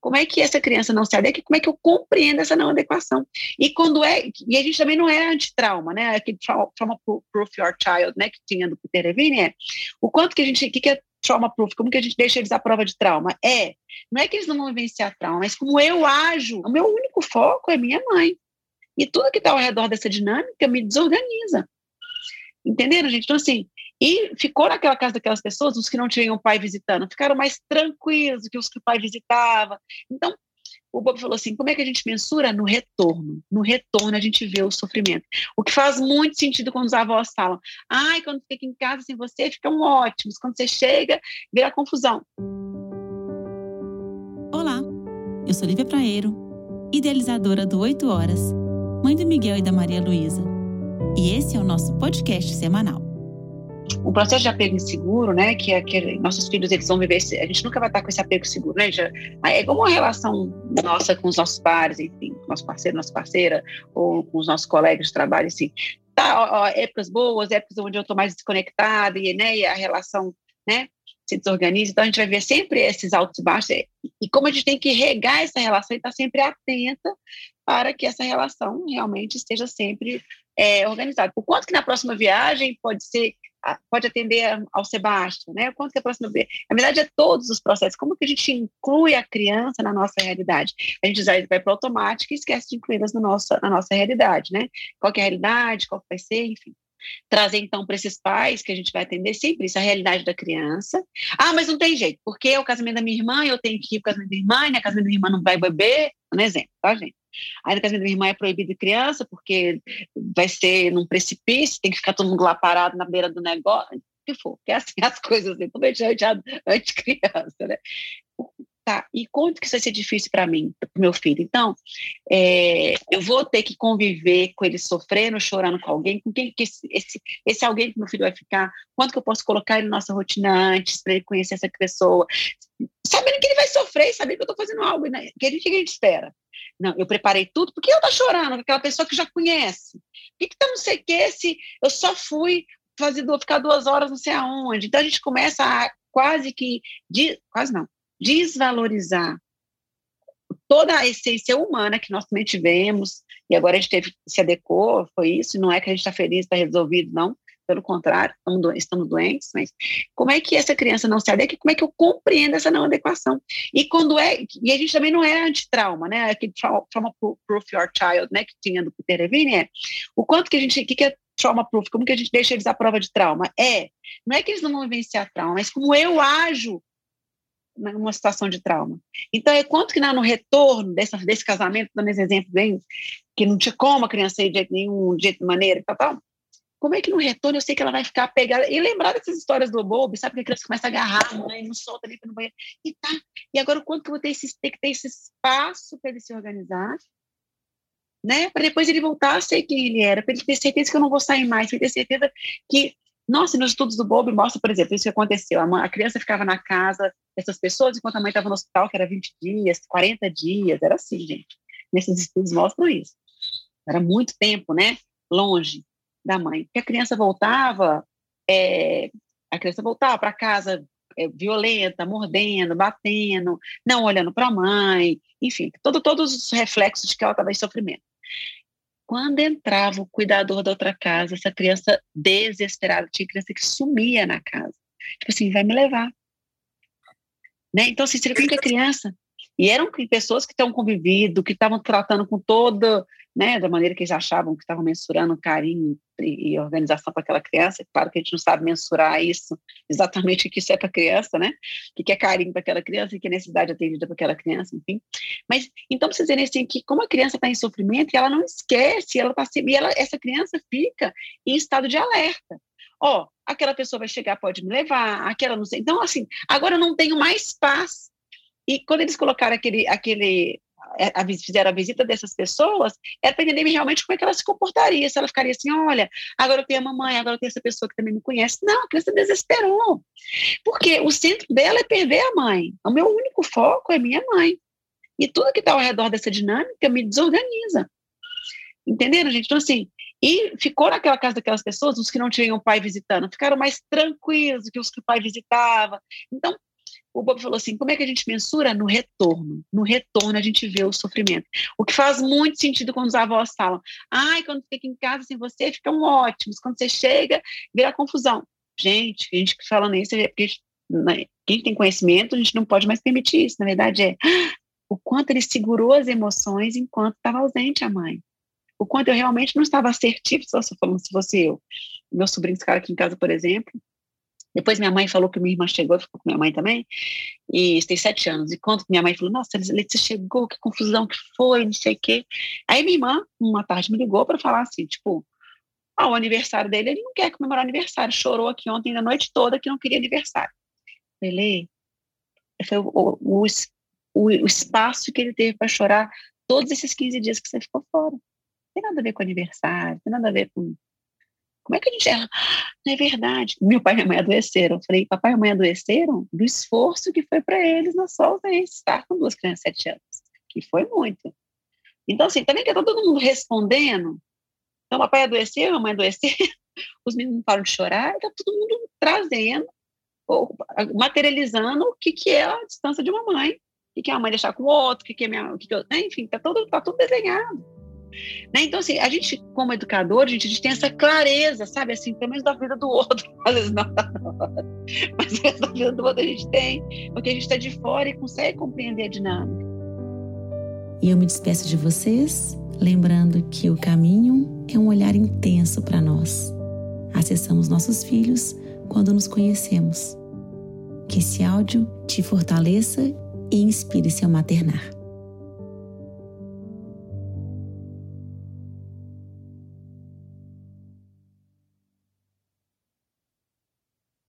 como é que essa criança não se adequa, como é que eu compreendo essa não adequação. E quando é, e a gente também não é anti-trauma, né? Aquele trauma proof your child, né, que tinha do Peter Levine, é o quanto que a gente, o que, que é trauma proof, como que a gente deixa eles à prova de trauma? É, não é que eles não vão vivenciar trauma, mas como eu ajo, o meu único foco é minha mãe. E tudo que está ao redor dessa dinâmica me desorganiza. Entenderam, gente? Então, assim, e ficou naquela casa daquelas pessoas, os que não tinham o pai visitando, ficaram mais tranquilos que os que o pai visitava. Então, o Bob falou assim: como é que a gente mensura? No retorno. No retorno a gente vê o sofrimento. O que faz muito sentido quando os avós falam: ai, quando fica em casa sem você, ficam ótimos. Quando você chega, vira confusão. Olá, eu sou Lívia Praeiro, idealizadora do 8 Horas, mãe do Miguel e da Maria Luísa. E esse é o nosso podcast semanal o processo de apego inseguro, né, que é que nossos filhos eles vão viver, a gente nunca vai estar com esse apego seguro, né, já, é como uma relação nossa com os nossos pares, enfim, nosso parceiro, nossa parceira, ou com os nossos colegas de trabalho, assim, tá, ó, ó, épocas boas, épocas onde eu estou mais desconectada e, né, e a relação, né, se desorganiza, então a gente vai ver sempre esses altos e baixos, e, e como a gente tem que regar essa relação e estar tá sempre atenta para que essa relação realmente esteja sempre é, organizada. O quanto que na próxima viagem pode ser pode atender ao Sebastião, né? Quanto que a próxima vez? Na verdade, é todos os processos. Como que a gente inclui a criança na nossa realidade? A gente vai, para o automático e esquece de incluí-las na nossa, na nossa realidade, né? Qual é a realidade, qual vai ser, enfim trazer então para esses pais que a gente vai atender sempre isso, a realidade da criança. Ah, mas não tem jeito, porque é o casamento da minha irmã, eu tenho que ir para o casamento da minha irmã, e no casamento da minha irmã não vai beber, um exemplo, tá, gente? Aí no casamento da minha irmã é proibido criança, porque vai ser num precipício, tem que ficar todo mundo lá parado na beira do negócio, que for, que é assim as coisas, assim, totalmente anti-criança, né? Tá, e quanto que isso vai ser difícil para mim, para meu filho? Então, é, eu vou ter que conviver com ele sofrendo, chorando com alguém, com quem que esse, esse, esse alguém que meu filho vai ficar, quanto que eu posso colocar ele na nossa rotina antes, para ele conhecer essa pessoa, sabendo que ele vai sofrer, sabendo que eu estou fazendo algo, né? que gente, que espera. Não, eu preparei tudo, porque eu estou chorando, aquela pessoa que já conhece. Por que, que tá não sei o que se eu só fui fazer, ficar duas horas não sei aonde? Então a gente começa a quase que, de, quase não, desvalorizar toda a essência humana que nós também tivemos, e agora a gente teve, se adequou, foi isso, não é que a gente está feliz, está resolvido, não, pelo contrário, estamos, do, estamos, doentes, mas como é que essa criança não se adequa, como é que eu compreendo essa não adequação? E quando é, e a gente também não é anti-trauma, né, aquele trauma, trauma proof your child, né, que tinha do Peter Levine, é o quanto que a gente, o que, que é trauma proof, como que a gente deixa eles à prova de trauma? É, não é que eles não vão vivenciar trauma, mas como eu ajo numa situação de trauma. Então, é quanto que no retorno dessa, desse casamento, dando esse exemplo bem, que não tinha como a criança ir de jeito nenhum, de jeito de maneira, tal, tal, como é que no retorno eu sei que ela vai ficar pegada? E lembrar dessas histórias do Bob, sabe que a criança começa a agarrar mãe, não solta ali no banheiro. E tá. E agora, o quanto que eu vou ter, esse, ter que ter esse espaço para ele se organizar, né? Para depois ele voltar a ser quem ele era, para ele ter certeza que eu não vou sair mais, para ele ter certeza que nossa, nos estudos do Bob mostra, por exemplo, isso que aconteceu. A, mãe, a criança ficava na casa dessas pessoas enquanto a mãe estava no hospital, que era 20 dias, 40 dias, era assim, gente. Nesses estudos mostram isso. Era muito tempo, né? Longe da mãe. Porque a criança voltava, é, a criança voltava para casa é, violenta, mordendo, batendo, não olhando para a mãe, enfim, todo, todos os reflexos de que ela estava em sofrimento. Quando entrava o cuidador da outra casa, essa criança desesperada, tinha criança que sumia na casa. Tipo assim, vai me levar. Né? Então, assim, você a criança. E eram pessoas que estão convivido, que estavam tratando com toda né, da maneira que eles achavam que estavam mensurando carinho e organização para aquela criança. Claro que a gente não sabe mensurar isso, exatamente o que isso é para a criança, né? O que é carinho para aquela criança e que é necessidade atendida para aquela criança, enfim. Mas, então, precisa dizer assim, que como a criança está em sofrimento, ela não esquece, ela está e ela, essa criança fica em estado de alerta. Ó, oh, aquela pessoa vai chegar, pode me levar, aquela não sei. Então, assim, agora eu não tenho mais paz. E quando eles colocaram aquele, aquele a, fizeram a visita dessas pessoas, era para entender realmente como é que ela se comportaria, se ela ficaria assim, olha, agora eu tenho a mamãe, agora eu tenho essa pessoa que também me conhece. Não, a criança desesperou. Porque o centro dela é perder a mãe. O meu único foco é minha mãe. E tudo que está ao redor dessa dinâmica me desorganiza. Entenderam, gente? Então, assim, e ficou naquela casa daquelas pessoas, os que não tinham pai visitando, ficaram mais tranquilos que os que o pai visitava. Então, o Bob falou assim: como é que a gente mensura? No retorno. No retorno a gente vê o sofrimento. O que faz muito sentido quando os avós falam: ai, quando fica em casa sem você, ficam ótimos. Quando você chega, vira confusão. Gente, a gente falando isso é porque né, quem tem conhecimento, a gente não pode mais permitir isso. Na verdade, é o quanto ele segurou as emoções enquanto estava ausente a mãe. O quanto eu realmente não estava assertivo, se fosse eu. Meus sobrinhos ficaram aqui em casa, por exemplo, depois minha mãe falou que minha irmã chegou, ficou com minha mãe também, e tem sete anos. E quando minha mãe falou, nossa, Letícia chegou, que confusão que foi, não sei o quê. Aí minha irmã, uma tarde, me ligou para falar assim, tipo, ah, o aniversário dele, ele não quer comemorar aniversário, chorou aqui ontem na noite toda que não queria aniversário. Falei, foi o, o, o, o espaço que ele teve para chorar todos esses 15 dias que você ficou fora. Não tem nada a ver com aniversário, não tem nada a ver com como é que a gente. Ela, não é verdade. Meu pai e minha mãe adoeceram. Eu falei, papai e mamãe adoeceram do esforço que foi para eles na sua ausência, estar com duas crianças de sete anos. Que foi muito. Então, assim, também que tá todo mundo respondendo. Então, papai adoeceu, mamãe adoeceu, os meninos não param de chorar, está todo mundo trazendo, ou materializando o que, que é a distância de uma mãe, o que, que é a mãe deixar com o outro, o que, que é minha. O que que eu, né? enfim, está tá tudo desenhado. Né? Então, assim, a gente, como educador, a gente, a gente, tem essa clareza, sabe? Assim, pelo menos da vida do outro. Às vezes não, mas da vida do outro a gente tem, porque a gente está de fora e consegue compreender a dinâmica. E eu me despeço de vocês, lembrando que o caminho é um olhar intenso para nós. Acessamos nossos filhos quando nos conhecemos. Que esse áudio te fortaleça e inspire seu maternar.